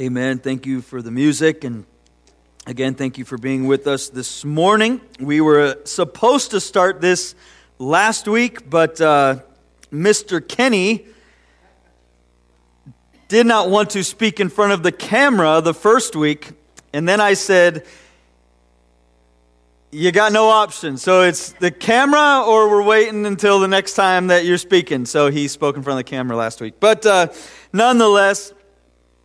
Amen. Thank you for the music. And again, thank you for being with us this morning. We were supposed to start this last week, but uh, Mr. Kenny did not want to speak in front of the camera the first week. And then I said, You got no option. So it's the camera, or we're waiting until the next time that you're speaking. So he spoke in front of the camera last week. But uh, nonetheless,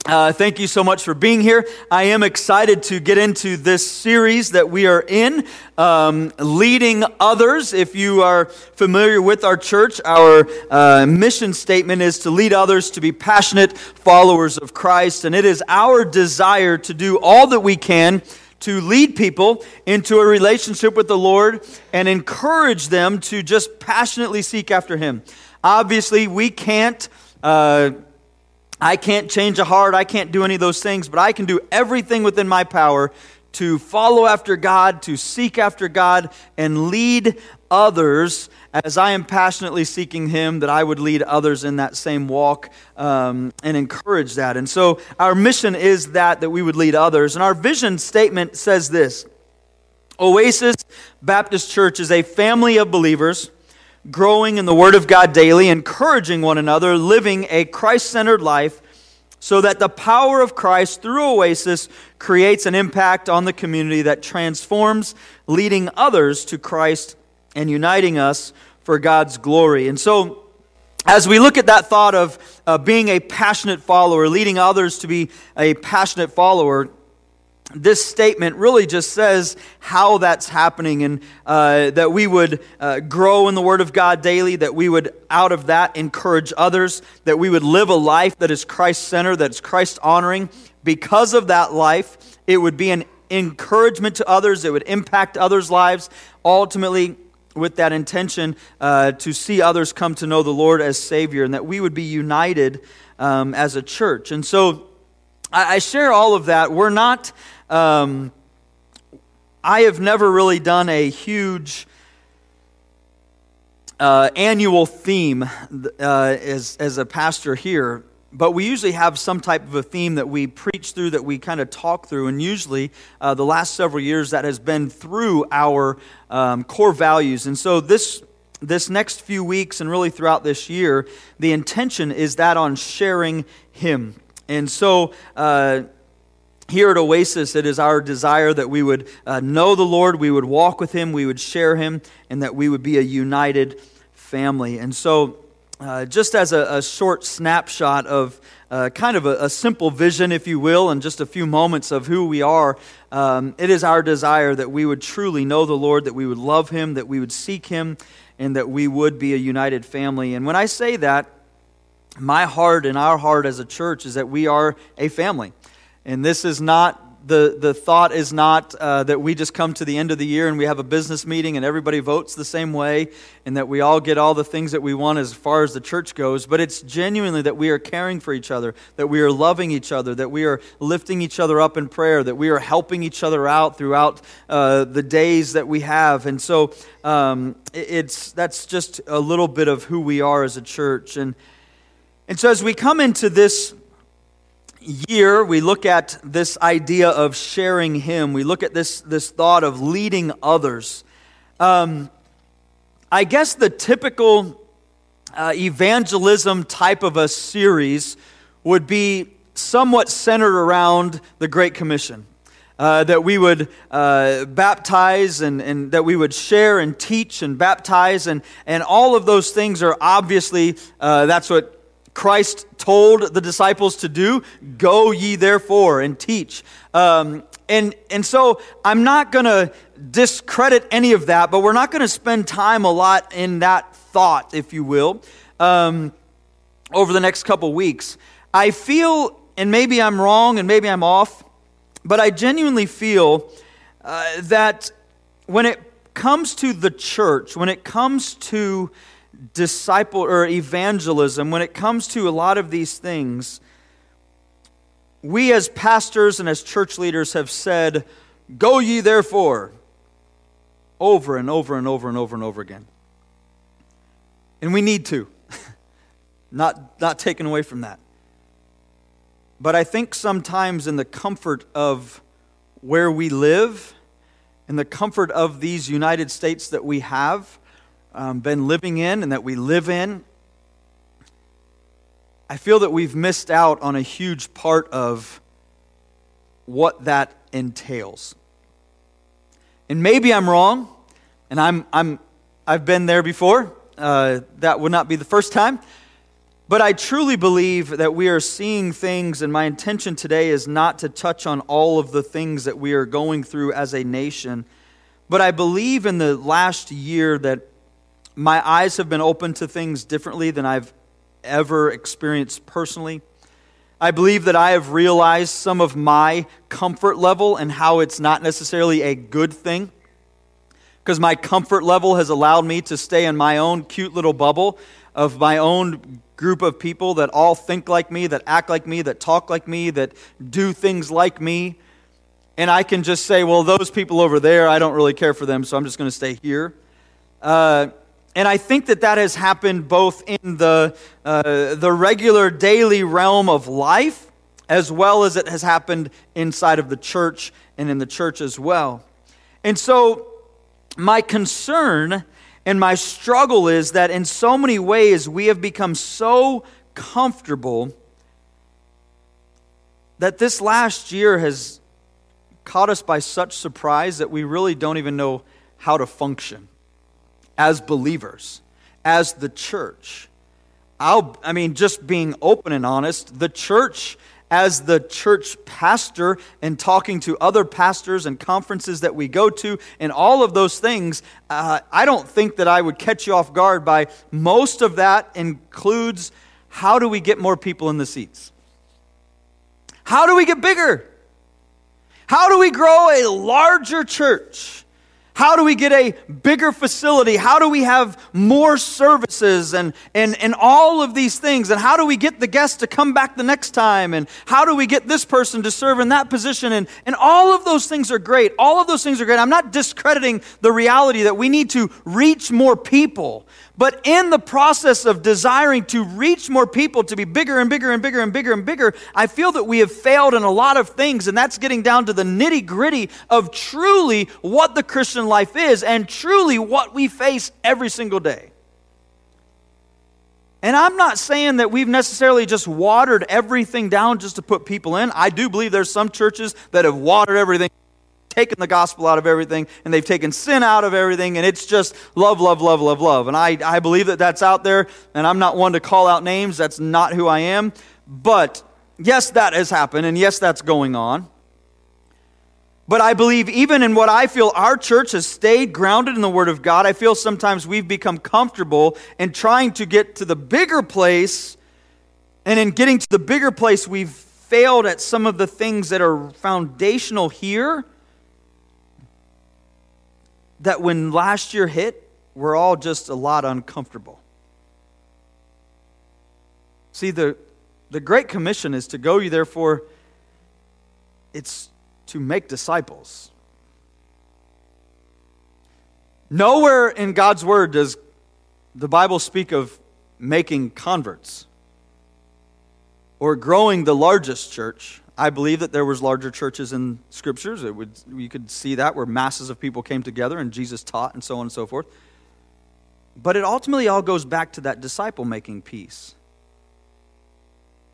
uh, thank you so much for being here. I am excited to get into this series that we are in, um, Leading Others. If you are familiar with our church, our uh, mission statement is to lead others to be passionate followers of Christ. And it is our desire to do all that we can to lead people into a relationship with the Lord and encourage them to just passionately seek after Him. Obviously, we can't. Uh, I can't change a heart. I can't do any of those things, but I can do everything within my power to follow after God, to seek after God, and lead others as I am passionately seeking Him, that I would lead others in that same walk um, and encourage that. And so our mission is that, that we would lead others. And our vision statement says this Oasis Baptist Church is a family of believers growing in the Word of God daily, encouraging one another, living a Christ centered life, so that the power of Christ through Oasis creates an impact on the community that transforms, leading others to Christ and uniting us for God's glory. And so, as we look at that thought of uh, being a passionate follower, leading others to be a passionate follower, this statement really just says how that's happening and uh, that we would uh, grow in the Word of God daily, that we would, out of that, encourage others, that we would live a life that is Christ centered, that's Christ honoring. Because of that life, it would be an encouragement to others, it would impact others' lives, ultimately, with that intention uh, to see others come to know the Lord as Savior, and that we would be united um, as a church. And so I, I share all of that. We're not. Um, I have never really done a huge uh, annual theme uh, as, as a pastor here, but we usually have some type of a theme that we preach through, that we kind of talk through. And usually, uh, the last several years, that has been through our um, core values. And so, this, this next few weeks and really throughout this year, the intention is that on sharing Him. And so, uh, here at Oasis, it is our desire that we would uh, know the Lord, we would walk with Him, we would share Him, and that we would be a united family. And so, uh, just as a, a, short snapshot of uh, kind of a, a, simple vision, if you will, and just a few moments of who we are, um, it is our desire that we would truly know the Lord, that we would love Him, that we would seek Him, and that we would be a united family. And when I say that, my heart and our heart as a church is that we are a family. And this is not, the, the thought is not uh, that we just come to the end of the year and we have a business meeting and everybody votes the same way and that we all get all the things that we want as far as the church goes, but it's genuinely that we are caring for each other, that we are loving each other, that we are lifting each other up in prayer, that we are helping each other out throughout uh, the days that we have. And so um, it's, that's just a little bit of who we are as a church. And, and so as we come into this year, we look at this idea of sharing Him. We look at this, this thought of leading others. Um, I guess the typical uh, evangelism type of a series would be somewhat centered around the Great Commission. Uh, that we would uh, baptize and, and that we would share and teach and baptize and, and all of those things are obviously uh, that's what Christ told the disciples to do go ye therefore and teach. Um, and, and so I'm not going to discredit any of that, but we're not going to spend time a lot in that thought, if you will, um, over the next couple weeks. I feel, and maybe I'm wrong and maybe I'm off, but I genuinely feel uh, that when it comes to the church, when it comes to disciple or evangelism, when it comes to a lot of these things, we as pastors and as church leaders have said, Go ye therefore, over and over and over and over and over again. And we need to. not, not taken away from that. But I think sometimes in the comfort of where we live, in the comfort of these United States that we have um, been living in and that we live in, I feel that we've missed out on a huge part of what that entails. And maybe I'm wrong, and I'm, I'm, I've been there before. Uh, that would not be the first time. But I truly believe that we are seeing things, and my intention today is not to touch on all of the things that we are going through as a nation. But I believe in the last year that my eyes have been opened to things differently than I've ever experienced personally. I believe that I have realized some of my comfort level and how it's not necessarily a good thing. Because my comfort level has allowed me to stay in my own cute little bubble of my own group of people that all think like me, that act like me, that talk like me, that do things like me. And I can just say, well, those people over there, I don't really care for them, so I'm just going to stay here. Uh, and I think that that has happened both in the, uh, the regular daily realm of life, as well as it has happened inside of the church and in the church as well. And so, my concern and my struggle is that in so many ways we have become so comfortable that this last year has caught us by such surprise that we really don't even know how to function as believers, as the church. I'll, I mean, just being open and honest, the church, as the church pastor and talking to other pastors and conferences that we go to and all of those things, uh, I don't think that I would catch you off guard by most of that includes how do we get more people in the seats? How do we get bigger? How do we grow a larger church? How do we get a bigger facility? How do we have more services and, and, and all of these things? And how do we get the guests to come back the next time? And how do we get this person to serve in that position? And, and all of those things are great. All of those things are great. I'm not discrediting the reality that we need to reach more people. But in the process of desiring to reach more people, to be bigger and bigger and bigger and bigger and bigger, I feel that we have failed in a lot of things. And that's getting down to the nitty gritty of truly what the Christian life is and truly what we face every single day. And I'm not saying that we've necessarily just watered everything down just to put people in. I do believe there's some churches that have watered everything taken the gospel out of everything and they've taken sin out of everything and it's just love, love, love, love, love. And I, I believe that that's out there and I'm not one to call out names. That's not who I am. But yes, that has happened and yes, that's going on. But I believe even in what I feel our church has stayed grounded in the Word of God, I feel sometimes we've become comfortable in trying to get to the bigger place. And in getting to the bigger place, we've failed at some of the things that are foundational here that when last year hit, we're all just a lot uncomfortable. See, the, the Great Commission is to go ye therefore, it's to make disciples. Nowhere in God's Word does the Bible speak of making converts or growing the largest church. I believe that there was larger churches in scriptures. It would, you could see that where masses of people came together and Jesus taught and so on and so forth. But it ultimately all goes back to that disciple making piece.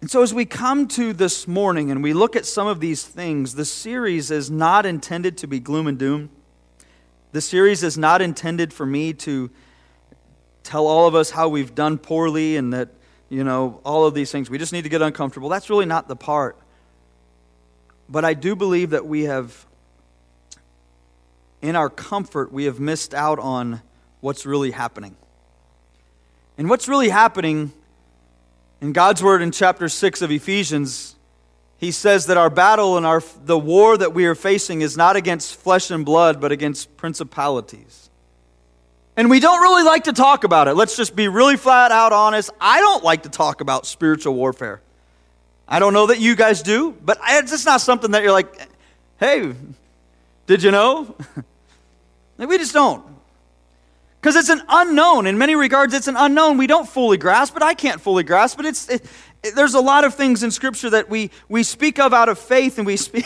And so, as we come to this morning and we look at some of these things, the series is not intended to be gloom and doom. The series is not intended for me to tell all of us how we've done poorly and that, you know, all of these things. We just need to get uncomfortable. That's really not the part. But I do believe that we have, in our comfort, we have missed out on what's really happening. And what's really happening in God's word in chapter 6 of Ephesians, he says that our battle and our, the war that we are facing is not against flesh and blood, but against principalities. And we don't really like to talk about it. Let's just be really flat out honest. I don't like to talk about spiritual warfare. I don't know that you guys do, but it's just not something that you're like, hey, did you know? we just don't. Because it's an unknown. In many regards, it's an unknown. We don't fully grasp it. I can't fully grasp it. It's, it, there's a lot of things in Scripture that we, we speak of out of faith and we speak,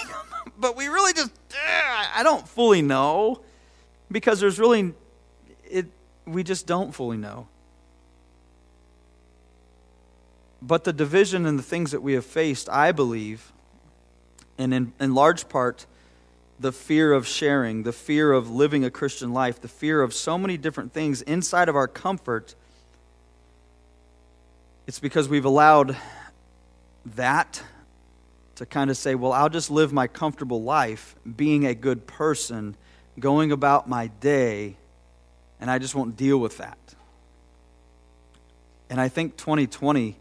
but we really just, I don't fully know because there's really, it, we just don't fully know. But the division and the things that we have faced, I believe, and in, in large part, the fear of sharing, the fear of living a Christian life, the fear of so many different things inside of our comfort, it's because we've allowed that to kind of say, well, I'll just live my comfortable life, being a good person, going about my day, and I just won't deal with that. And I think 2020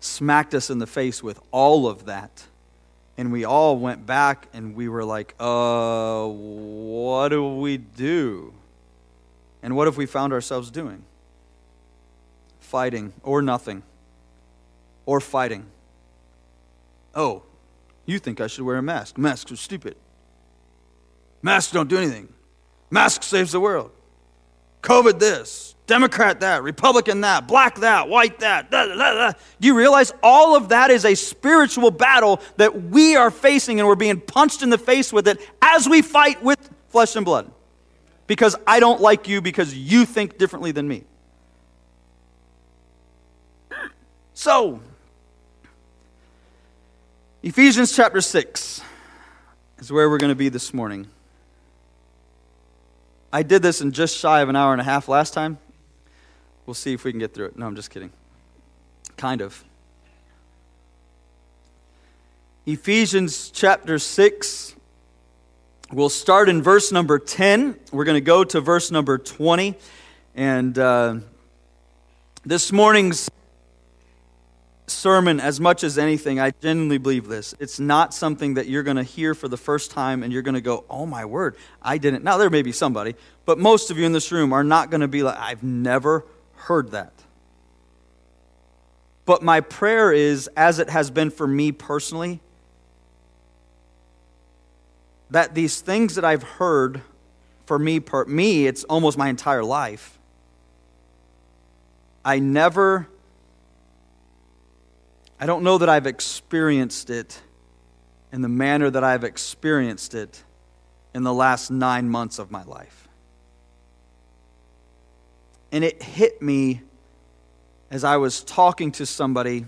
smacked us in the face with all of that. And we all went back and we were like, uh, what do we do? And what have we found ourselves doing? Fighting or nothing. Or fighting. Oh, you think I should wear a mask. Masks are stupid. Masks don't do anything. Mask saves the world. COVID this. Democrat that, Republican that, black that, white that. Da, da, da, Do you realize all of that is a spiritual battle that we are facing and we're being punched in the face with it as we fight with flesh and blood? Because I don't like you because you think differently than me. So, Ephesians chapter 6 is where we're going to be this morning. I did this in just shy of an hour and a half last time. We'll see if we can get through it. No, I'm just kidding. Kind of. Ephesians chapter 6. We'll start in verse number 10. We're going to go to verse number 20. And uh, this morning's sermon, as much as anything, I genuinely believe this. It's not something that you're going to hear for the first time and you're going to go, oh my word, I didn't. Now, there may be somebody, but most of you in this room are not going to be like, I've never heard that. But my prayer is, as it has been for me personally, that these things that I've heard for me, per, me, it's almost my entire life. I never, I don't know that I've experienced it in the manner that I've experienced it in the last nine months of my life. And it hit me as I was talking to somebody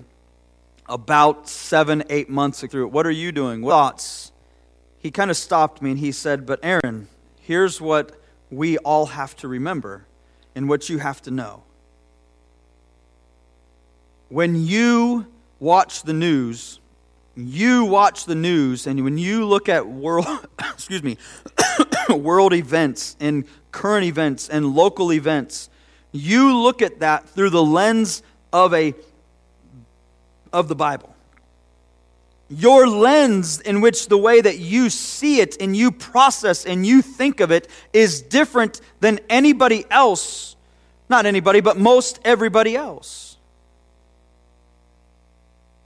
about seven, eight months through it. What are you doing? What thoughts? He kind of stopped me and he said, But Aaron, here's what we all have to remember and what you have to know. When you watch the news, you watch the news, and when you look at world, excuse me, world events and current events and local events, you look at that through the lens of a of the Bible. Your lens in which the way that you see it and you process and you think of it is different than anybody else. Not anybody, but most everybody else.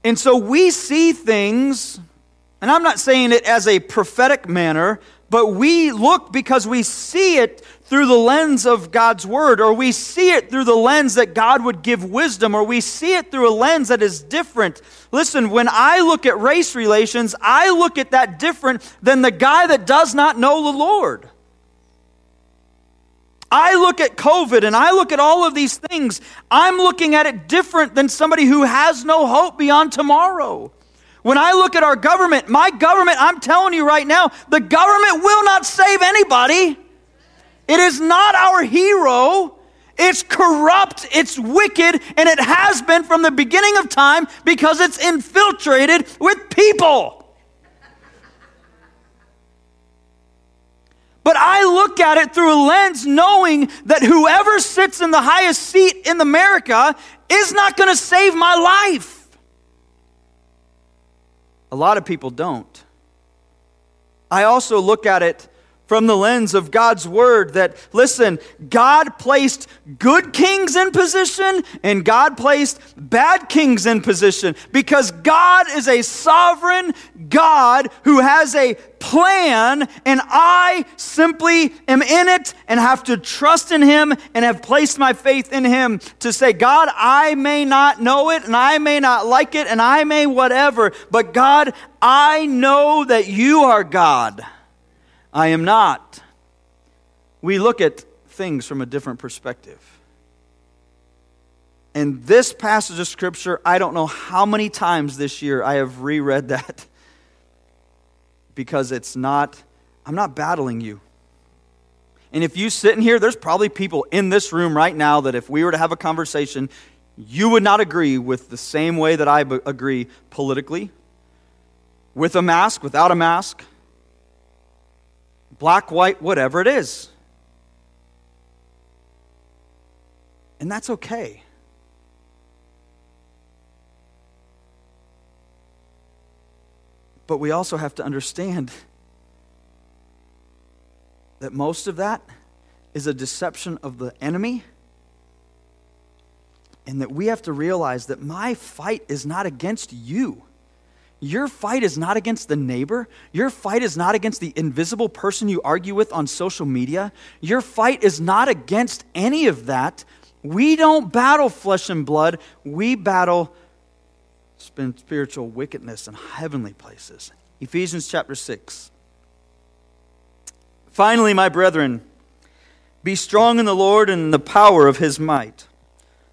And so we see things, and I'm not saying it as a prophetic manner, but we look because we see it through the lens of God's word, or we see it through the lens that God would give wisdom, or we see it through a lens that is different. Listen, when I look at race relations, I look at that different than the guy that does not know the Lord. I look at COVID and I look at all of these things, I'm looking at it different than somebody who has no hope beyond tomorrow. When I look at our government, my government, I'm telling you right now, the government will not save anybody. It is not our hero. It's corrupt, it's wicked, and it has been from the beginning of time because it's infiltrated with people. But I look at it through a lens knowing that whoever sits in the highest seat in America is not going to save my life. A lot of people don't. I also look at it from the lens of God's word that, listen, God placed good kings in position and God placed bad kings in position because God is a sovereign God who has a plan and I simply am in it and have to trust in Him and have placed my faith in Him to say, God, I may not know it and I may not like it and I may whatever, but God, I know that you are God. I am not. We look at things from a different perspective. And this passage of Scripture, I don't know how many times this year I have reread that because it's not, I'm not battling you. And if you sit in here, there's probably people in this room right now that if we were to have a conversation, you would not agree with the same way that I agree politically, with a mask, without a mask, black, white, whatever it is. And that's okay. But we also have to understand that most of that is a deception of the enemy. And that we have to realize that my fight is not against you. Your fight is not against the neighbor. Your fight is not against the invisible person you argue with on social media. Your fight is not against any of that. We don't battle flesh and blood, we battle spiritual wickedness in heavenly places. Ephesians chapter 6. Finally, my brethren, be strong in the Lord and the power of his might.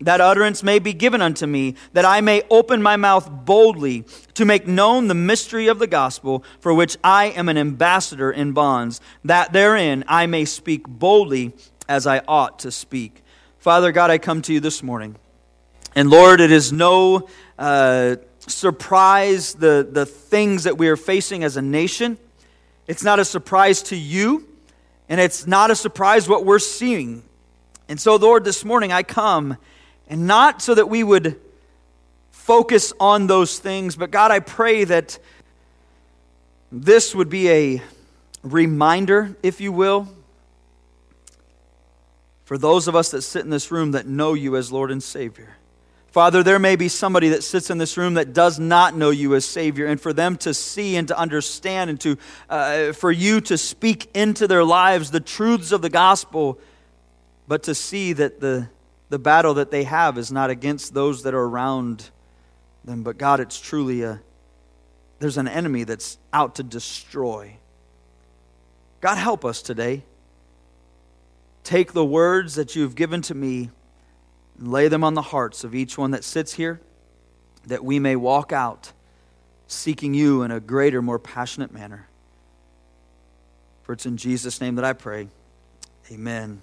that utterance may be given unto me, that I may open my mouth boldly to make known the mystery of the gospel, for which I am an ambassador in bonds, that therein I may speak boldly as I ought to speak. Father God, I come to you this morning. And Lord, it is no uh, surprise the, the things that we are facing as a nation. It's not a surprise to you, and it's not a surprise what we're seeing. And so, Lord, this morning I come and not so that we would focus on those things, but God, I pray that this would be a reminder, if you will, for those of us that sit in this room that know you as Lord and Savior. Father, there may be somebody that sits in this room that does not know you as Savior, and for them to see and to understand, and to, uh, for you to speak into their lives the truths of the gospel, but to see that the the battle that they have is not against those that are around them, but God, it's truly a there's an enemy that's out to destroy. God, help us today. Take the words that you've given to me and lay them on the hearts of each one that sits here, that we may walk out seeking you in a greater, more passionate manner. For it's in Jesus' name that I pray. Amen.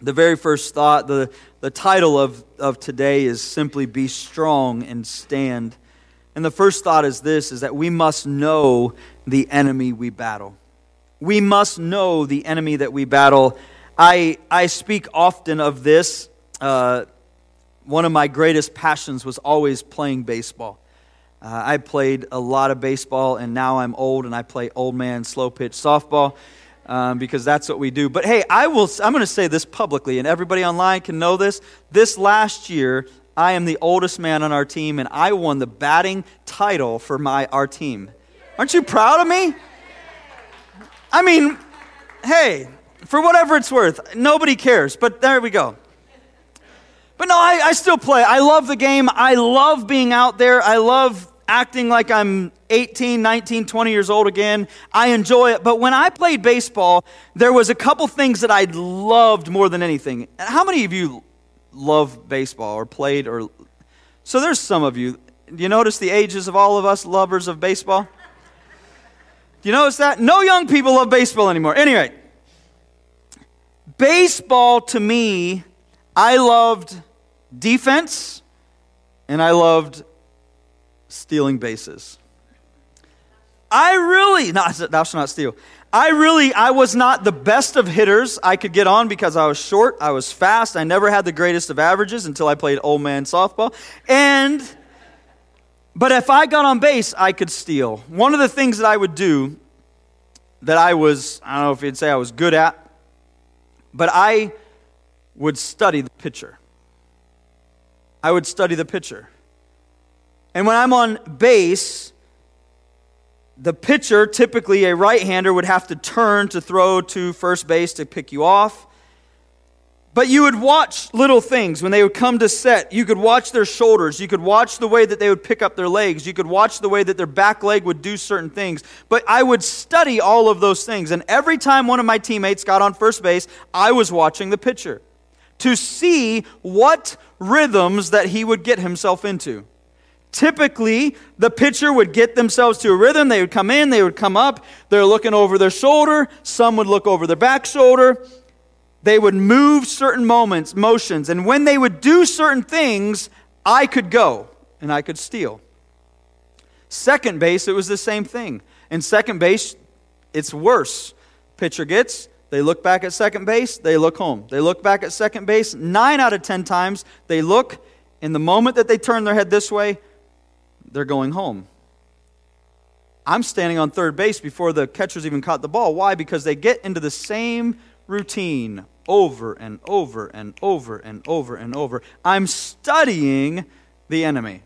The very first thought, the, the title of, of today is simply Be Strong and Stand. And the first thought is this is that we must know the enemy we battle. We must know the enemy that we battle. I, I speak often of this. Uh, one of my greatest passions was always playing baseball. Uh, I played a lot of baseball, and now I'm old and I play old man slow pitch softball um, because that's what we do. But hey, I will, I'm going to say this publicly, and everybody online can know this. This last year, I am the oldest man on our team, and I won the batting title for my our team. Aren't you proud of me? I mean, hey, for whatever it's worth. Nobody cares, but there we go. But no, I, I still play. I love the game. I love being out there. I love acting like I'm 18, 19, 20 years old again. I enjoy it. But when I played baseball, there was a couple things that I loved more than anything. How many of you love baseball or played or So there's some of you. Do you notice the ages of all of us lovers of baseball? Do you notice that? No young people love baseball anymore. Anyway, baseball to me, I loved defense and I loved stealing bases. I really, thou shalt not steal. I really, I was not the best of hitters I could get on because I was short, I was fast, I never had the greatest of averages until I played old man softball. And, but if I got on base, I could steal. One of the things that I would do that I was, I don't know if you'd say I was good at, but I would study the pitcher. I would study the pitcher. And when I'm on base, the pitcher, typically a right hander, would have to turn to throw to first base to pick you off. But you would watch little things when they would come to set. You could watch their shoulders. You could watch the way that they would pick up their legs. You could watch the way that their back leg would do certain things. But I would study all of those things. And every time one of my teammates got on first base, I was watching the pitcher to see what rhythms that he would get himself into. Typically, the pitcher would get themselves to a rhythm. They would come in, they would come up, they're looking over their shoulder. Some would look over their back shoulder. They would move certain moments, motions. And when they would do certain things, I could go and I could steal. Second base, it was the same thing. In second base, it's worse. Pitcher gets, they look back at second base, they look home. They look back at second base, nine out of ten times, they look. In the moment that they turn their head this way, they're going home. I'm standing on third base before the catcher's even caught the ball. Why? Because they get into the same routine over and over and over and over and over. I'm studying the enemy,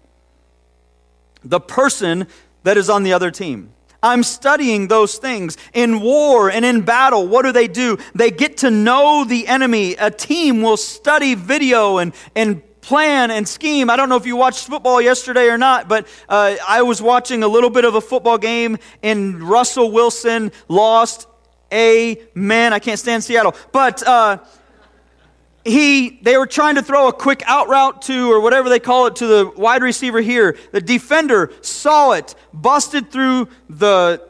the person that is on the other team. I'm studying those things. In war and in battle, what do they do? They get to know the enemy. A team will study video and, and plan and scheme. I don't know if you watched football yesterday or not, but uh, I was watching a little bit of a football game, and Russell Wilson lost. Amen. I can't stand Seattle, but. Uh, he they were trying to throw a quick out route to or whatever they call it to the wide receiver here the defender saw it busted through the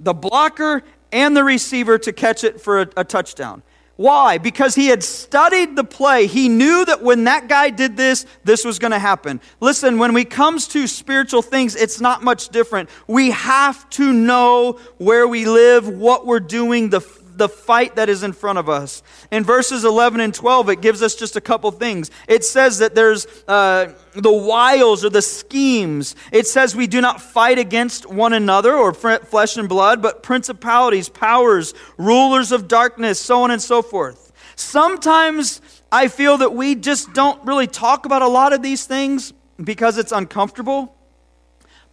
the blocker and the receiver to catch it for a, a touchdown why? Because he had studied the play. He knew that when that guy did this, this was going to happen. Listen, when we comes to spiritual things, it's not much different. We have to know where we live, what we're doing, the the fight that is in front of us. In verses 11 and 12, it gives us just a couple things. It says that there's uh, the wiles or the schemes. It says we do not fight against one another or flesh and blood, but principalities, powers, rulers of darkness, so on and so forth. Sometimes I feel that we just don't really talk about a lot of these things because it's uncomfortable.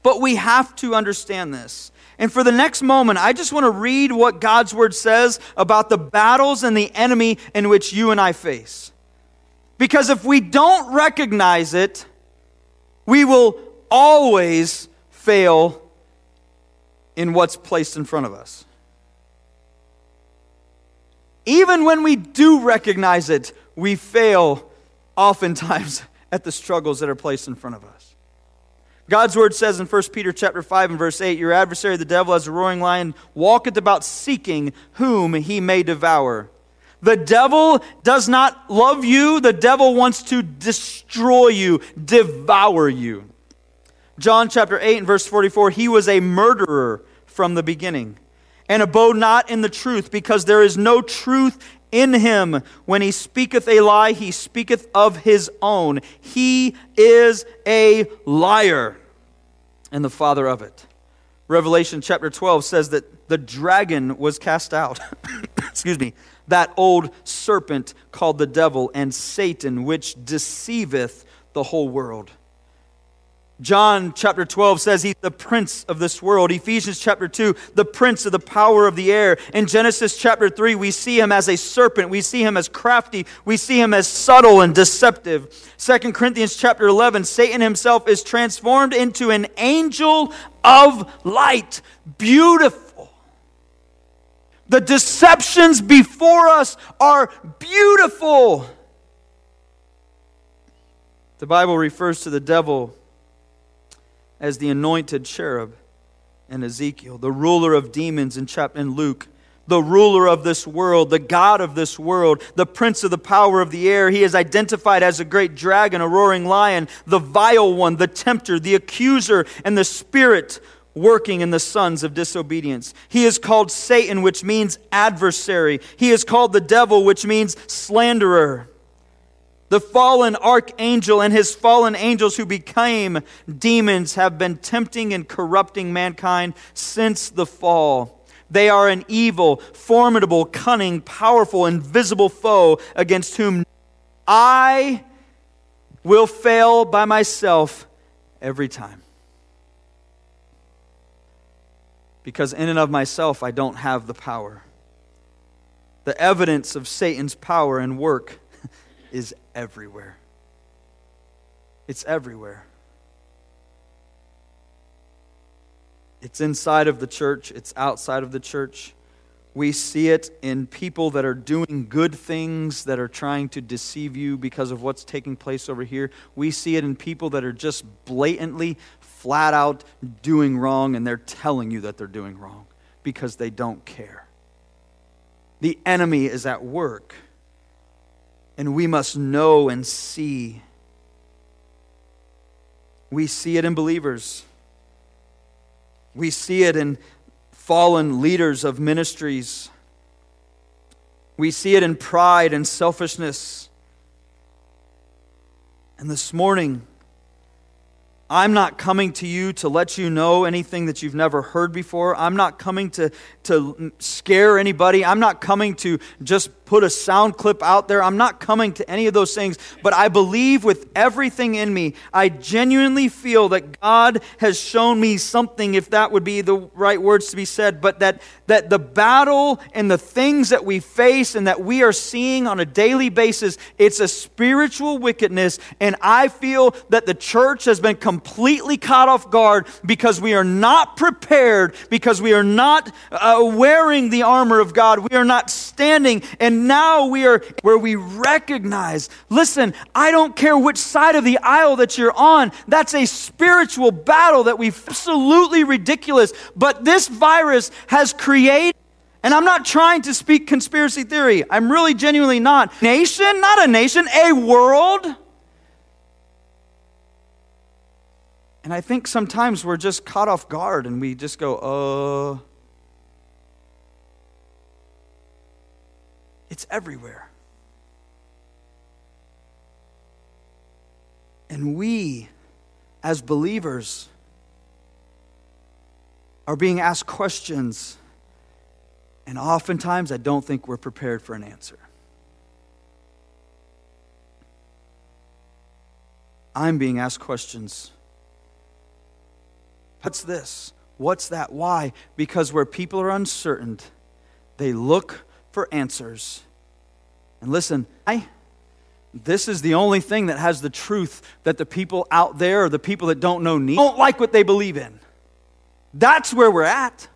But we have to understand this. And for the next moment, I just want to read what God's word says about the battles and the enemy in which you and I face. Because if we don't recognize it, we will always fail in what's placed in front of us. Even when we do recognize it, we fail oftentimes at the struggles that are placed in front of us. God's word says in 1 Peter chapter 5 and verse 8, Your adversary the devil as a roaring lion walketh about seeking whom he may devour. The devil does not love you. The devil wants to destroy you, devour you. John chapter 8 and verse 44, he was a murderer from the beginning and abode not in the truth because there is no truth in him. When he speaketh a lie, he speaketh of his own. He is a liar and the father of it. Revelation chapter 12 says that the dragon was cast out. Excuse me. That old serpent called the devil and Satan, which deceiveth the whole world. John chapter 12 says he's the prince of this world. Ephesians chapter 2, the prince of the power of the air. In Genesis chapter 3, we see him as a serpent. We see him as crafty. We see him as subtle and deceptive. 2 Corinthians chapter 11, Satan himself is transformed into an angel of light. Beautiful. The deceptions before us are beautiful. The Bible refers to the devil as the anointed cherub in Ezekiel, the ruler of demons in, chapter, in Luke, the ruler of this world, the God of this world, the prince of the power of the air. He is identified as a great dragon, a roaring lion, the vile one, the tempter, the accuser, and the spirit working in the sons of disobedience. He is called Satan, which means adversary. He is called the devil, which means slanderer. The fallen archangel and his fallen angels who became demons have been tempting and corrupting mankind since the fall. They are an evil, formidable, cunning, powerful, invisible foe against whom I will fail by myself every time. Because in and of myself, I don't have the power. The evidence of Satan's power and work is everywhere. It's everywhere. It's inside of the church, it's outside of the church. We see it in people that are doing good things that are trying to deceive you because of what's taking place over here. We see it in people that are just blatantly, flat out doing wrong, and they're telling you that they're doing wrong because they don't care. The enemy is at work and we must know and see. We see it in believers. We see it in fallen leaders of ministries. We see it in pride and selfishness. And this morning, I'm not coming to you to let you know anything that you've never heard before. I'm not coming to, to scare anybody. I'm not coming to just put a sound clip out there. I'm not coming to any of those things, but I believe with everything in me, I genuinely feel that God has shown me something, if that would be the right words to be said, but that, that the battle and the things that we face and that we are seeing on a daily basis, it's a spiritual wickedness. And I feel that the church has been completely caught off guard because we are not prepared, because we are not uh, wearing the armor of God. We are not standing and now we are where we recognize listen, I don't care which side of the aisle that you're on, that's a spiritual battle that we've absolutely ridiculous. But this virus has created. And I'm not trying to speak conspiracy theory. I'm really genuinely not. Nation, not a nation, a world. And I think sometimes we're just caught off guard and we just go, uh, It's everywhere. And we, as believers, are being asked questions, and oftentimes I don't think we're prepared for an answer. I'm being asked questions. What's this? What's that? Why? Because where people are uncertain, they look for answers. And listen, I this is the only thing that has the truth that the people out there or the people that don't know need don't like what they believe in. That's where we're at.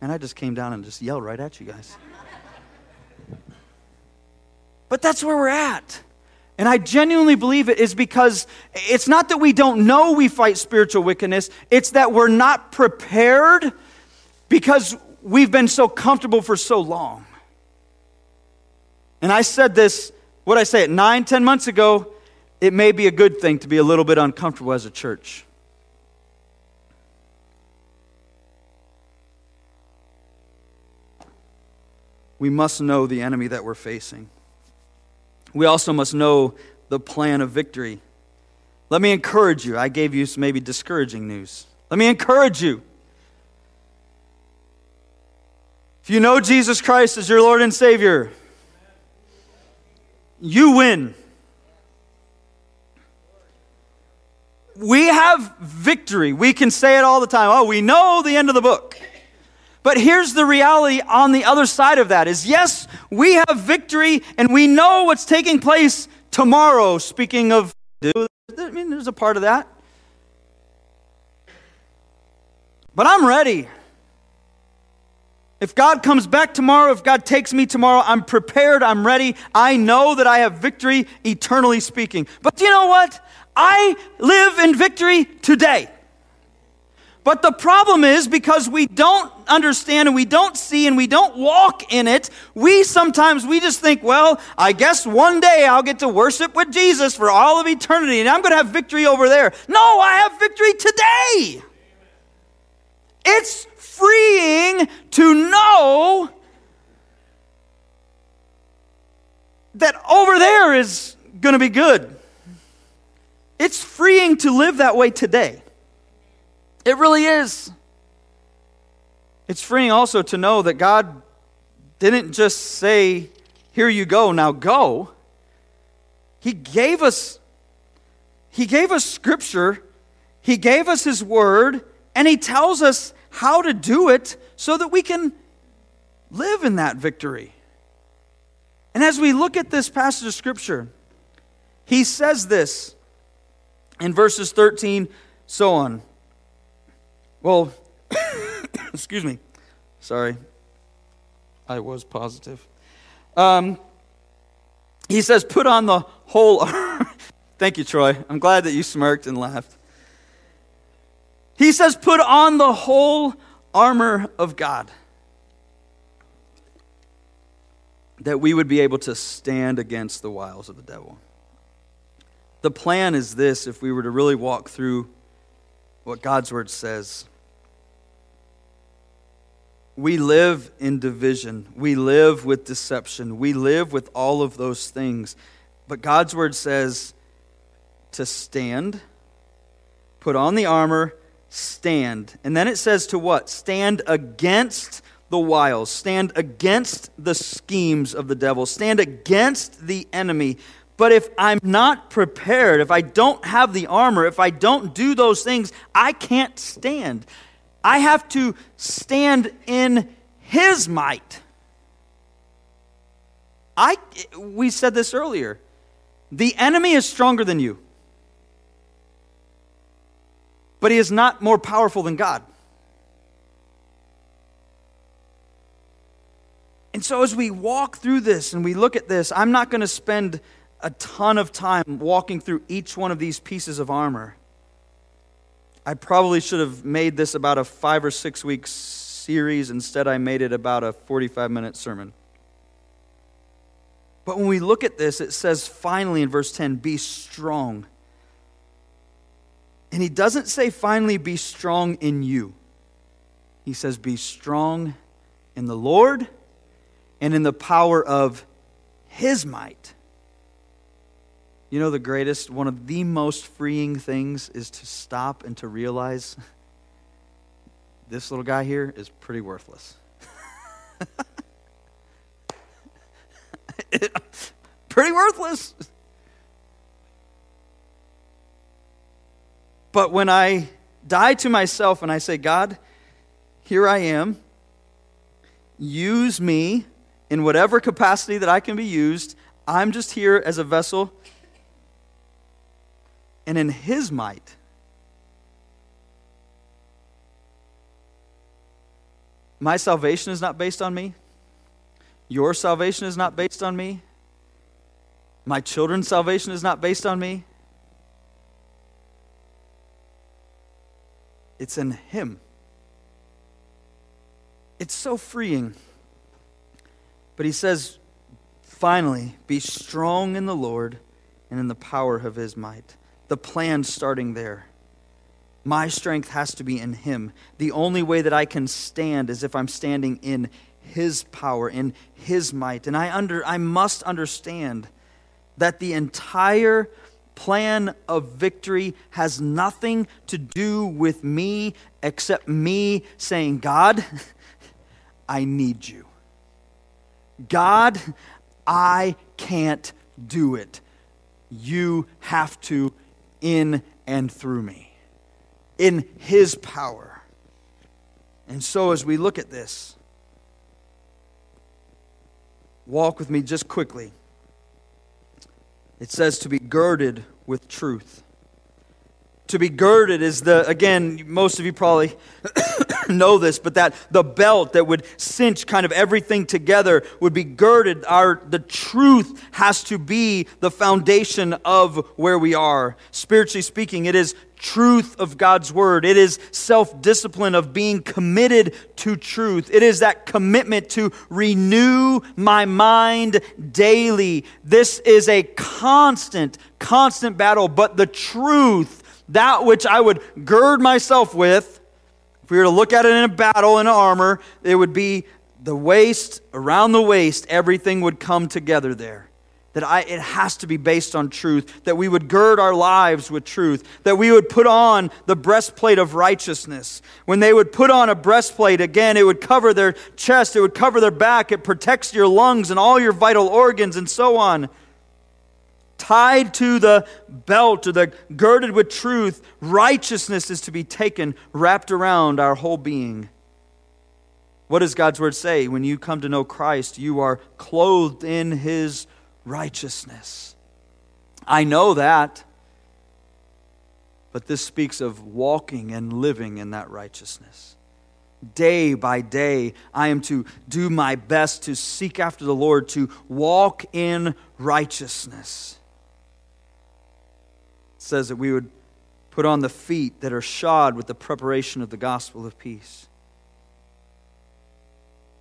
And I just came down and just yelled right at you guys. but that's where we're at. And I genuinely believe it is because it's not that we don't know we fight spiritual wickedness, it's that we're not prepared because we've been so comfortable for so long. And I said this, what I say it, nine, ten months ago, it may be a good thing to be a little bit uncomfortable as a church. We must know the enemy that we're facing. We also must know the plan of victory. Let me encourage you. I gave you some maybe discouraging news. Let me encourage you. If you know Jesus Christ as your Lord and Savior, you win. we have victory. We can say it all the time. Oh, we know the end of the book. But here's the reality on the other side of that is yes, we have victory and we know what's taking place tomorrow. Speaking of, I mean, there's a part of that. But I'm ready. If God comes back tomorrow, if God takes me tomorrow, I'm prepared, I'm ready. I know that I have victory, eternally speaking. But you know what? I live in victory today. But the problem is because we don't understand and we don't see and we don't walk in it, we sometimes we just think, well, I guess one day I'll get to worship with Jesus for all of eternity and I'm going to have victory over there. No, I have victory today. It's freeing to know that over there is going to be good. It's freeing to live that way today. It really is. It's freeing also to know that God didn't just say, Here you go, now go. He gave us He gave us scripture, He gave us His word, and He tells us how to do it so that we can live in that victory. And as we look at this passage of scripture, he says this in verses 13, so on. Well, excuse me. Sorry. I was positive. Um, he says, put on the whole. Thank you, Troy. I'm glad that you smirked and laughed. He says, put on the whole armor of God. That we would be able to stand against the wiles of the devil. The plan is this if we were to really walk through what God's word says. We live in division. We live with deception. We live with all of those things. But God's word says to stand, put on the armor, stand. And then it says to what? Stand against the wiles, stand against the schemes of the devil, stand against the enemy. But if I'm not prepared, if I don't have the armor, if I don't do those things, I can't stand. I have to stand in his might. I we said this earlier. The enemy is stronger than you. But he is not more powerful than God. And so, as we walk through this and we look at this, I'm not going to spend a ton of time walking through each one of these pieces of armor. I probably should have made this about a five or six week series. Instead, I made it about a 45 minute sermon. But when we look at this, it says finally in verse 10 be strong. And he doesn't say finally be strong in you, he says be strong in the Lord and in the power of his might. You know, the greatest, one of the most freeing things is to stop and to realize this little guy here is pretty worthless. pretty worthless. But when I die to myself and I say, God, here I am, use me in whatever capacity that I can be used. I'm just here as a vessel and in His might. My salvation is not based on me. Your salvation is not based on me. My children's salvation is not based on me. It's in Him. It's so freeing. But He says, finally, be strong in the Lord and in the power of His might the plan starting there. My strength has to be in Him. The only way that I can stand is if I'm standing in His power, in His might. And I, under, I must understand that the entire plan of victory has nothing to do with me except me saying, God, I need you. God, I can't do it. You have to in and through me in His power. And so, as we look at this, walk with me just quickly. It says to be girded with truth. To be girded is the, again, most of you probably know this, but that the belt that would cinch kind of everything together would be girded. Our, the truth has to be the foundation of where we are. Spiritually speaking, it is truth of God's word. It is self discipline of being committed to truth. It is that commitment to renew my mind daily. This is a constant, constant battle, but the truth, that which I would gird myself with, we were to look at it in a battle, in armor, it would be the waist, around the waist, everything would come together there that I, it has to be based on truth, that we would gird our lives with truth, that we would put on the breastplate of righteousness. When they would put on a breastplate, again, it would cover their chest, it would cover their back, it protects your lungs and all your vital organs and so on. Tied to the belt or the girded with truth, righteousness is to be taken, wrapped around our whole being. What does God's word say? When you come to know Christ, you are clothed in his righteousness. I know that. But this speaks of walking and living in that righteousness. Day by day, I am to do my best to seek after the Lord, to walk in righteousness. Says that we would put on the feet that are shod with the preparation of the gospel of peace.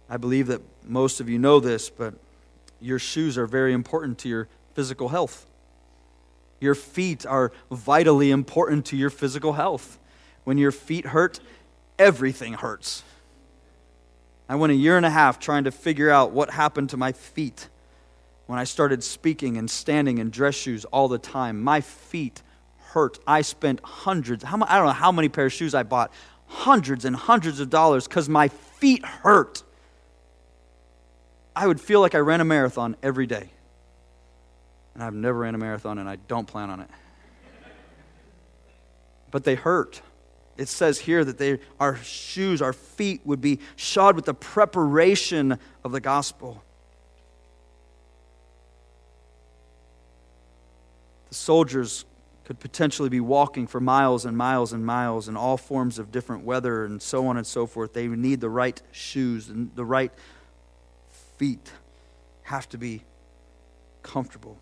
I believe that most of you know this, but your shoes are very important to your physical health. Your feet are vitally important to your physical health. When your feet hurt, everything hurts. I went a year and a half trying to figure out what happened to my feet when I started speaking and standing in dress shoes all the time. My feet hurt. I spent hundreds, how, I don't know how many pair of shoes I bought, hundreds and hundreds of dollars because my feet hurt. I would feel like I ran a marathon every day. And I've never ran a marathon and I don't plan on it. But they hurt. It says here that they, our shoes, our feet would be shod with the preparation of the gospel. The soldiers could potentially be walking for miles and miles and miles in all forms of different weather and so on and so forth. They need the right shoes and the right feet have to be comfortable.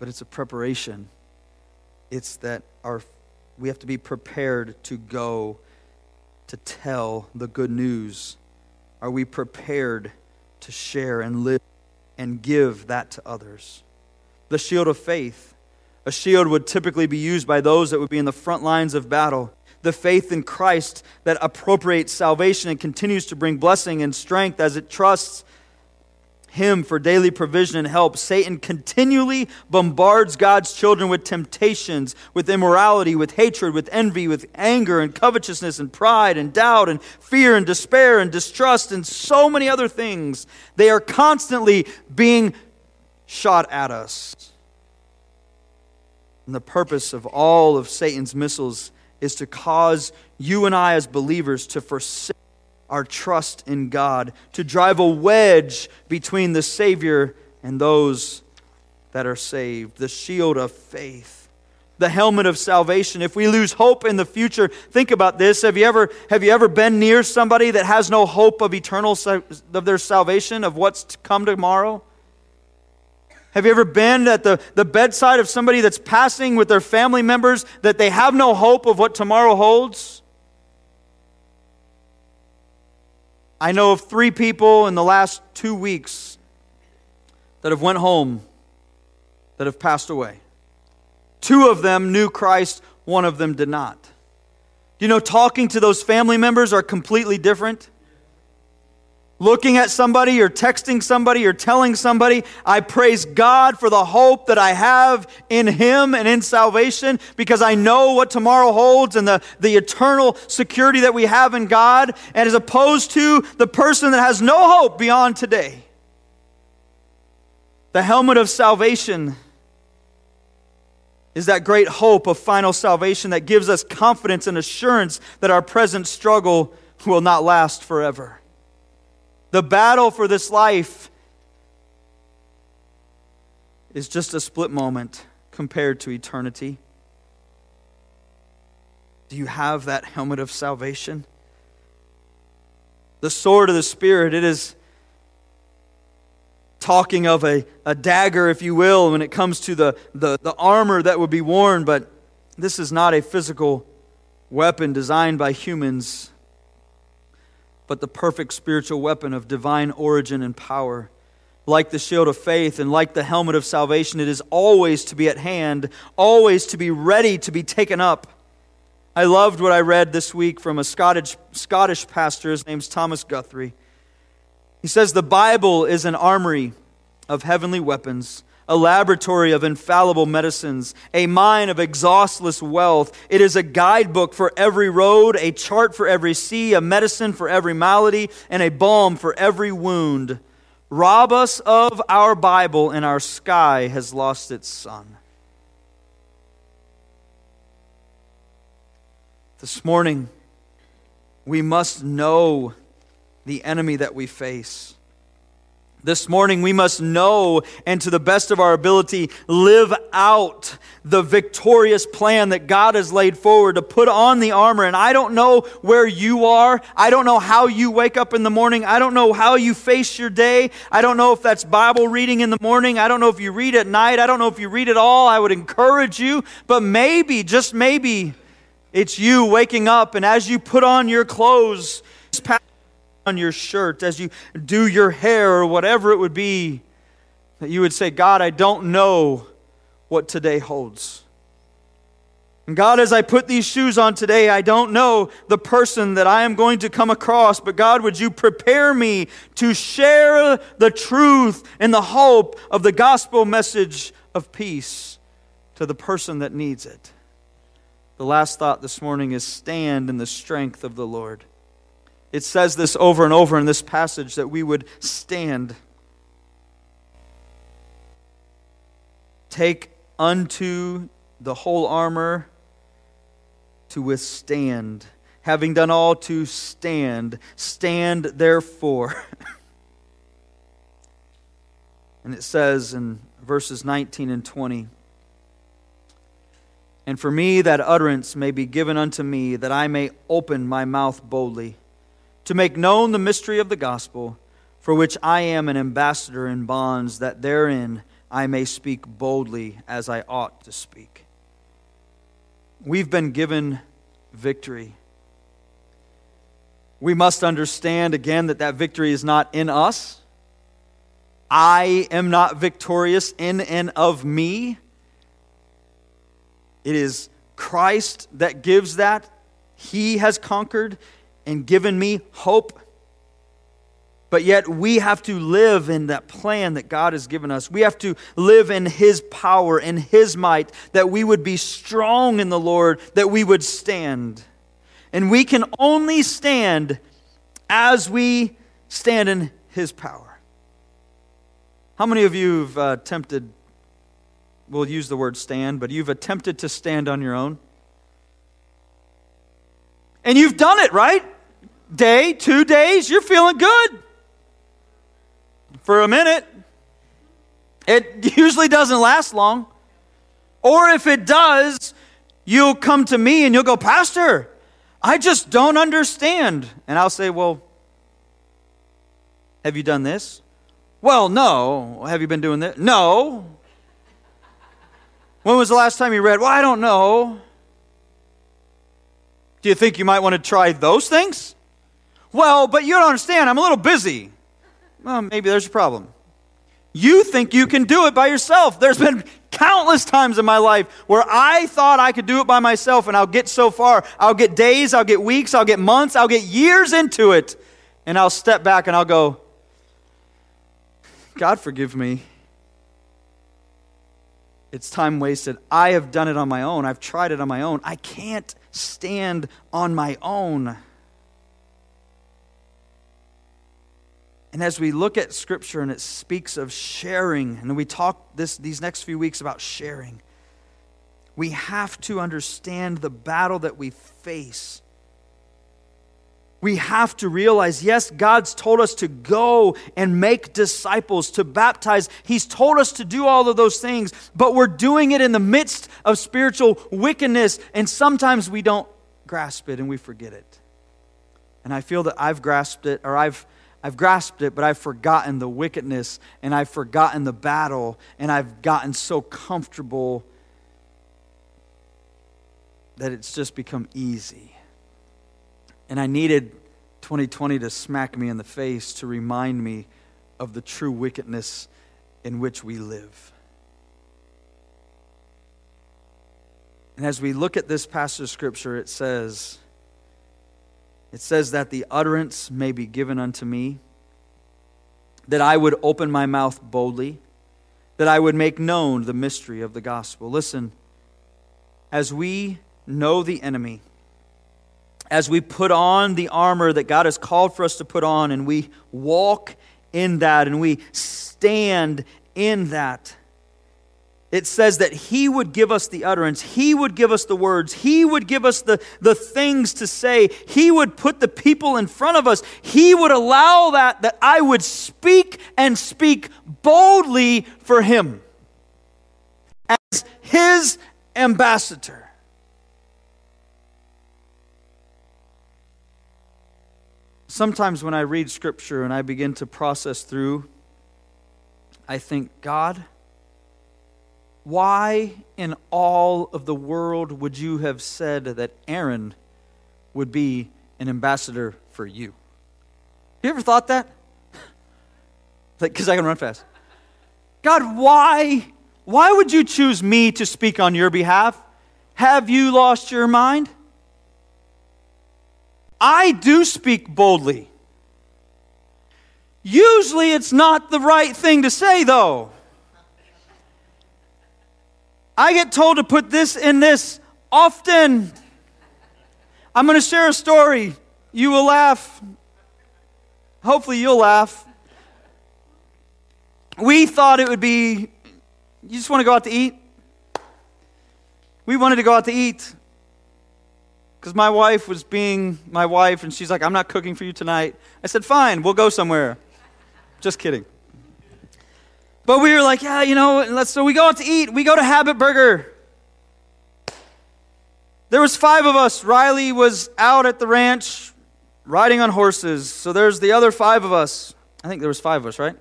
But it's a preparation. It's that our we have to be prepared to go to tell the good news. Are we prepared to share and live and give that to others? The shield of faith. A shield would typically be used by those that would be in the front lines of battle the faith in Christ that appropriates salvation and continues to bring blessing and strength as it trusts Him for daily provision and help. Satan continually bombards God's children with temptations, with immorality, with hatred, with envy, with anger and covetousness and pride and doubt and fear and despair and distrust and so many other things. They are constantly being shot at us. And the purpose of all of Satan's missiles is to cause you and I, as believers, to forsake our trust in God, to drive a wedge between the Savior and those that are saved, the shield of faith, the helmet of salvation. If we lose hope in the future, think about this. Have you ever, have you ever been near somebody that has no hope of eternal of their salvation, of what's to come tomorrow? Have you ever been at the, the bedside of somebody that's passing with their family members that they have no hope of what tomorrow holds? I know of three people in the last two weeks that have went home that have passed away. Two of them knew Christ, one of them did not. You know, talking to those family members are completely different looking at somebody or texting somebody or telling somebody, I praise God for the hope that I have in Him and in salvation because I know what tomorrow holds and the, the eternal security that we have in God, and as opposed to the person that has no hope beyond today. The helmet of salvation is that great hope of final salvation that gives us confidence and assurance that our present struggle will not last forever. The battle for this life is just a split moment compared to eternity. Do you have that helmet of salvation? The sword of the Spirit, it is talking of a, a dagger, if you will, when it comes to the, the, the armor that would be worn, but this is not a physical weapon designed by humans, but the perfect spiritual weapon of divine origin and power. Like the shield of faith and like the helmet of salvation, it is always to be at hand, always to be ready to be taken up. I loved what I read this week from a Scottish, Scottish pastor. His name's Thomas Guthrie. He says the Bible is an armory of heavenly weapons, a laboratory of infallible medicines, a mine of exhaustless wealth. It is a guidebook for every road, a chart for every sea, a medicine for every malady, and a balm for every wound. Rob us of our Bible, and our sky has lost its sun. This morning, we must know the enemy that we face. This morning, we must know and to the best of our ability live out the victorious plan that God has laid forward to put on the armor. And I don't know where you are. I don't know how you wake up in the morning. I don't know how you face your day. I don't know if that's Bible reading in the morning. I don't know if you read at night. I don't know if you read at all. I would encourage you. But maybe, just maybe, it's you waking up and as you put on your clothes, on your shirt, as you do your hair or whatever it would be, that you would say, God, I don't know what today holds. And God, as I put these shoes on today, I don't know the person that I am going to come across, but God, would you prepare me to share the truth and the hope of the gospel message of peace to the person that needs it? The last thought this morning is stand in the strength of the Lord. It says this over and over in this passage that we would stand. Take unto the whole armor to withstand. Having done all to stand, stand therefore. and it says in verses 19 and 20 And for me that utterance may be given unto me, that I may open my mouth boldly to make known the mystery of the gospel, for which I am an ambassador in bonds, that therein I may speak boldly as I ought to speak. We've been given victory. We must understand again that that victory is not in us. I am not victorious in and of me. It is Christ that gives that. He has conquered and given me hope. But yet, we have to live in that plan that God has given us. We have to live in His power and His might, that we would be strong in the Lord, that we would stand. And we can only stand as we stand in His power. How many of you have uh, attempted, we'll use the word stand, but you've attempted to stand on your own? And you've done it, right? Day, two days, you're feeling good. For a minute. It usually doesn't last long. Or if it does, you'll come to me and you'll go, Pastor, I just don't understand. And I'll say, Well, have you done this? Well, no. Have you been doing this? No. When was the last time you read? Well, I don't know. Do you think you might want to try those things? Well, but you don't understand. I'm a little busy. Well, maybe there's a problem. You think you can do it by yourself. There's been countless times in my life where I thought I could do it by myself, and I'll get so far. I'll get days, I'll get weeks, I'll get months, I'll get years into it, and I'll step back and I'll go, God, forgive me. It's time wasted. I have done it on my own. I've tried it on my own. I can't stand on my own. And as we look at Scripture and it speaks of sharing, and we talk this, these next few weeks about sharing, We have to understand the battle that we face. We have to realize yes, God's told us to go and make disciples, to baptize. He's told us to do all of those things, but we're doing it in the midst of spiritual wickedness, and sometimes we don't grasp it and we forget it. And I feel that I've grasped it, or I've, I've grasped it, but I've forgotten the wickedness, and I've forgotten the battle, and I've gotten so comfortable that it's just become easy. And I needed 2020 to smack me in the face to remind me of the true wickedness in which we live. And as we look at this passage of scripture, it says, it says that the utterance may be given unto me, that I would open my mouth boldly, that I would make known the mystery of the gospel. Listen, as we know the enemy, as we put on the armor that God has called for us to put on, and we walk in that and we stand in that, it says that He would give us the utterance, He would give us the words, He would give us the, the things to say, He would put the people in front of us, He would allow that, that I would speak and speak boldly for Him as His ambassador. Sometimes when I read scripture and I begin to process through, I think, God, why in all of the world would you have said that Aaron would be an ambassador for you? You ever thought that? like, because I can run fast. God, why? Why would you choose me to speak on your behalf? Have you lost your mind? I do speak boldly. Usually it's not the right thing to say, though. I get told to put this in this often. I'm going to share a story. You will laugh. Hopefully, you'll laugh. We thought it would be, you just want to go out to eat? We wanted to go out to eat because my wife was being my wife, and she's like, I'm not cooking for you tonight. I said, Fine, we'll go somewhere. Just kidding. But we were like, Yeah, you know, let's, so we go out to eat. We go to Habit Burger. There was five of us. Riley was out at the ranch riding on horses. So there's the other five of us. I think there was five of us, right?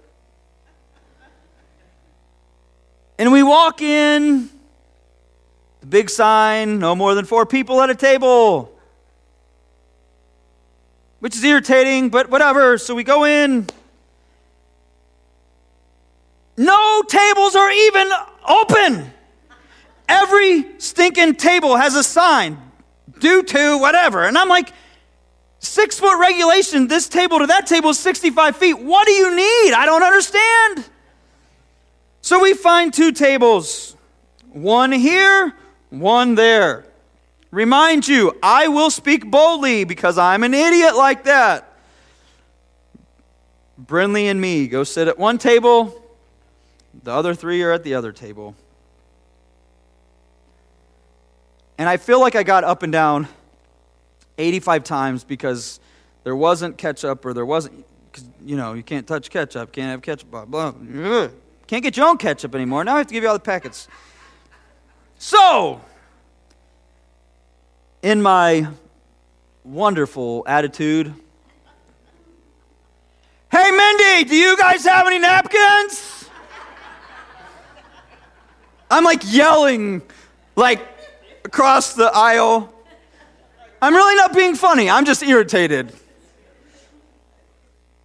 And we walk in the big sign no more than four people at a table. Which is irritating, but whatever. So we go in. No tables are even open. Every stinking table has a sign due to whatever. And I'm like, six foot regulation, this table to that table is 65 feet. What do you need? I don't understand. So we find two tables one here, one there. Remind you, I will speak boldly because I'm an idiot like that. Brinley and me go sit at one table, the other three are at the other table. And I feel like I got up and down 85 times because there wasn't ketchup or there wasn't, you know, you can't touch ketchup, can't have ketchup, blah, blah. Can't get your own ketchup anymore. Now I have to give you all the packets. So, in my wonderful attitude, hey, Mindy, do you guys have any napkins? I'm like yelling, like across the aisle. I'm really not being funny, I'm just irritated.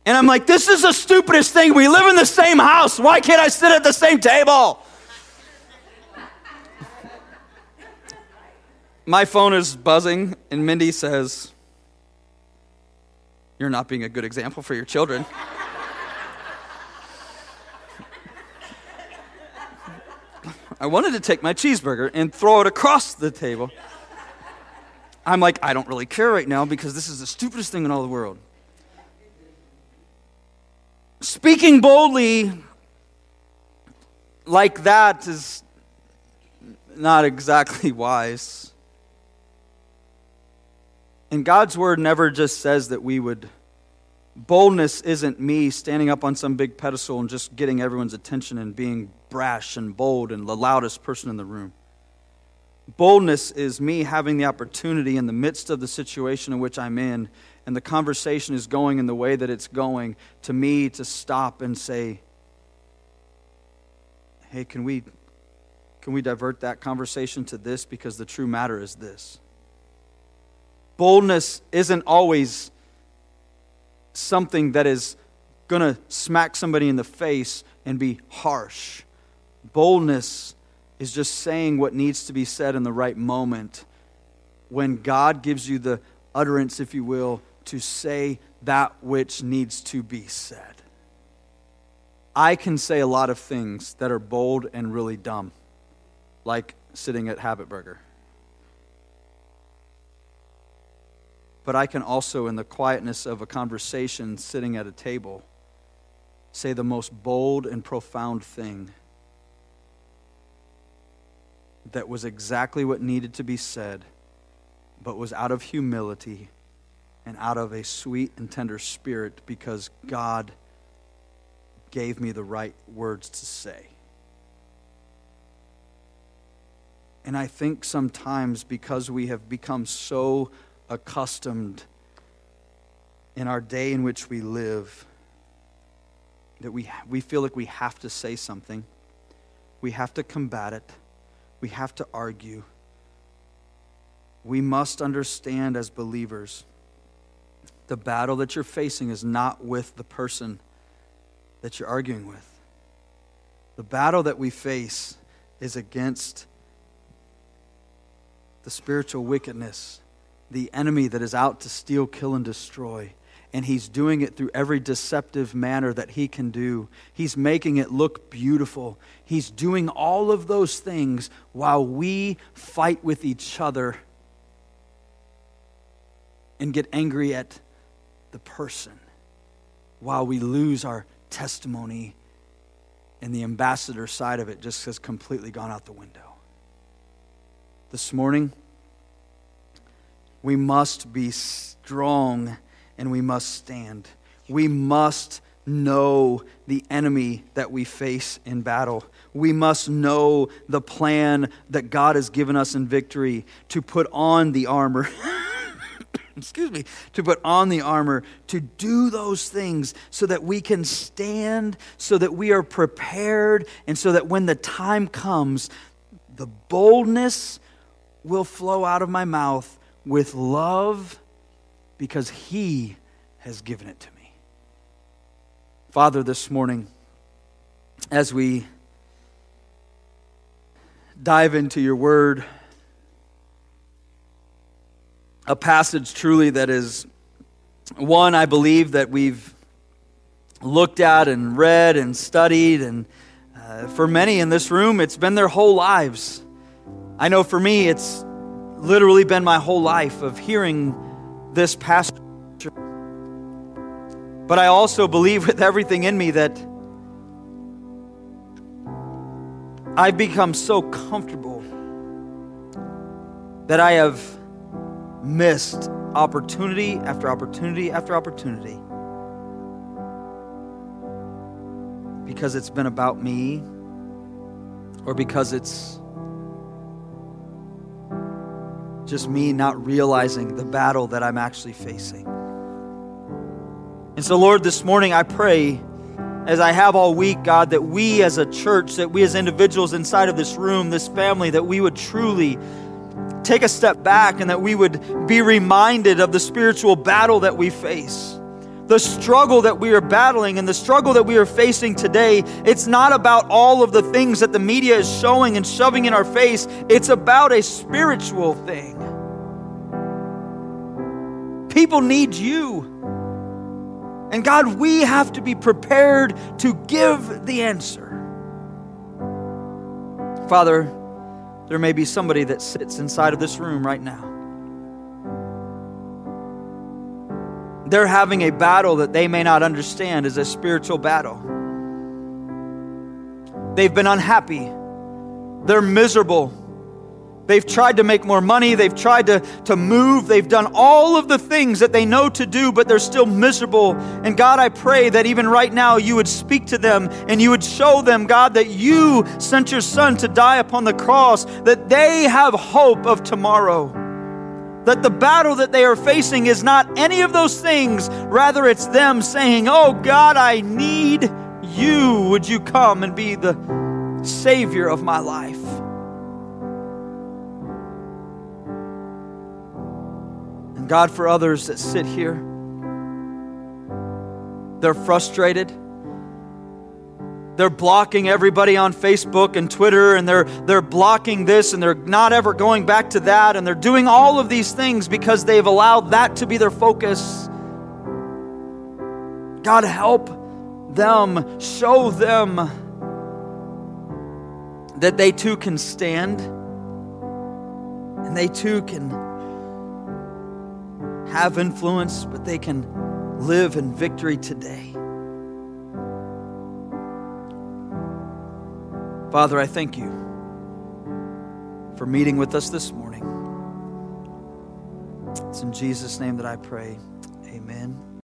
And I'm like, this is the stupidest thing. We live in the same house. Why can't I sit at the same table? My phone is buzzing, and Mindy says, You're not being a good example for your children. I wanted to take my cheeseburger and throw it across the table. I'm like, I don't really care right now because this is the stupidest thing in all the world. Speaking boldly like that is not exactly wise. And God's word never just says that we would. Boldness isn't me standing up on some big pedestal and just getting everyone's attention and being brash and bold and the loudest person in the room. Boldness is me having the opportunity in the midst of the situation in which I'm in and the conversation is going in the way that it's going to me to stop and say, hey, can we, can we divert that conversation to this because the true matter is this? Boldness isn't always something that is going to smack somebody in the face and be harsh. Boldness is just saying what needs to be said in the right moment when God gives you the utterance, if you will, to say that which needs to be said. I can say a lot of things that are bold and really dumb, like sitting at Habit Burger. But I can also, in the quietness of a conversation sitting at a table, say the most bold and profound thing that was exactly what needed to be said, but was out of humility and out of a sweet and tender spirit because God gave me the right words to say. And I think sometimes because we have become so accustomed in our day in which we live that we, we feel like we have to say something, we have to combat it, we have to argue. We must understand as believers the battle that you're facing is not with the person that you're arguing with. The battle that we face is against the spiritual wickedness, the enemy that is out to steal, kill, and destroy. And he's doing it through every deceptive manner that he can do. He's making it look beautiful. He's doing all of those things while we fight with each other and get angry at the person while we lose our testimony and the ambassador side of it just has completely gone out the window. This morning, we must be strong and we must stand. We must know the enemy that we face in battle. We must know the plan that God has given us in victory to put on the armor. excuse me, to put on the armor, to do those things so that we can stand, so that we are prepared, and so that when the time comes, the boldness will flow out of my mouth with love because He has given it to me. Father, this morning, as we dive into your word, a passage truly that is one I believe that we've looked at and read and studied. And uh, for many in this room, it's been their whole lives. I know for me, it's literally been my whole life of hearing this passage. But I also believe with everything in me that I've become so comfortable that I have missed opportunity after opportunity after opportunity because it's been about me or because it's just me not realizing the battle that I'm actually facing. And so, Lord, this morning I pray, as I have all week, God, that we as a church, that we as individuals inside of this room, this family, that we would truly take a step back and that we would be reminded of the spiritual battle that we face. The struggle that we are battling and the struggle that we are facing today, it's not about all of the things that the media is showing and shoving in our face. It's about a spiritual thing. People need you. And God, we have to be prepared to give the answer. Father, there may be somebody that sits inside of this room right now. They're having a battle that they may not understand is a spiritual battle. They've been unhappy. They're miserable. They've tried to make more money. They've tried to, to move. They've done all of the things that they know to do, but they're still miserable. And God, I pray that even right now you would speak to them and you would show them, God, that you sent your son to die upon the cross, that they have hope of tomorrow. That the battle that they are facing is not any of those things, rather, it's them saying, Oh God, I need you. Would you come and be the Savior of my life? And God, for others that sit here, they're frustrated. They're blocking everybody on Facebook and Twitter, and they're, they're blocking this, and they're not ever going back to that, and they're doing all of these things because they've allowed that to be their focus. God, help them, show them that they too can stand, and they too can have influence, but they can live in victory today. Father, I thank you for meeting with us this morning. It's in Jesus' name that I pray.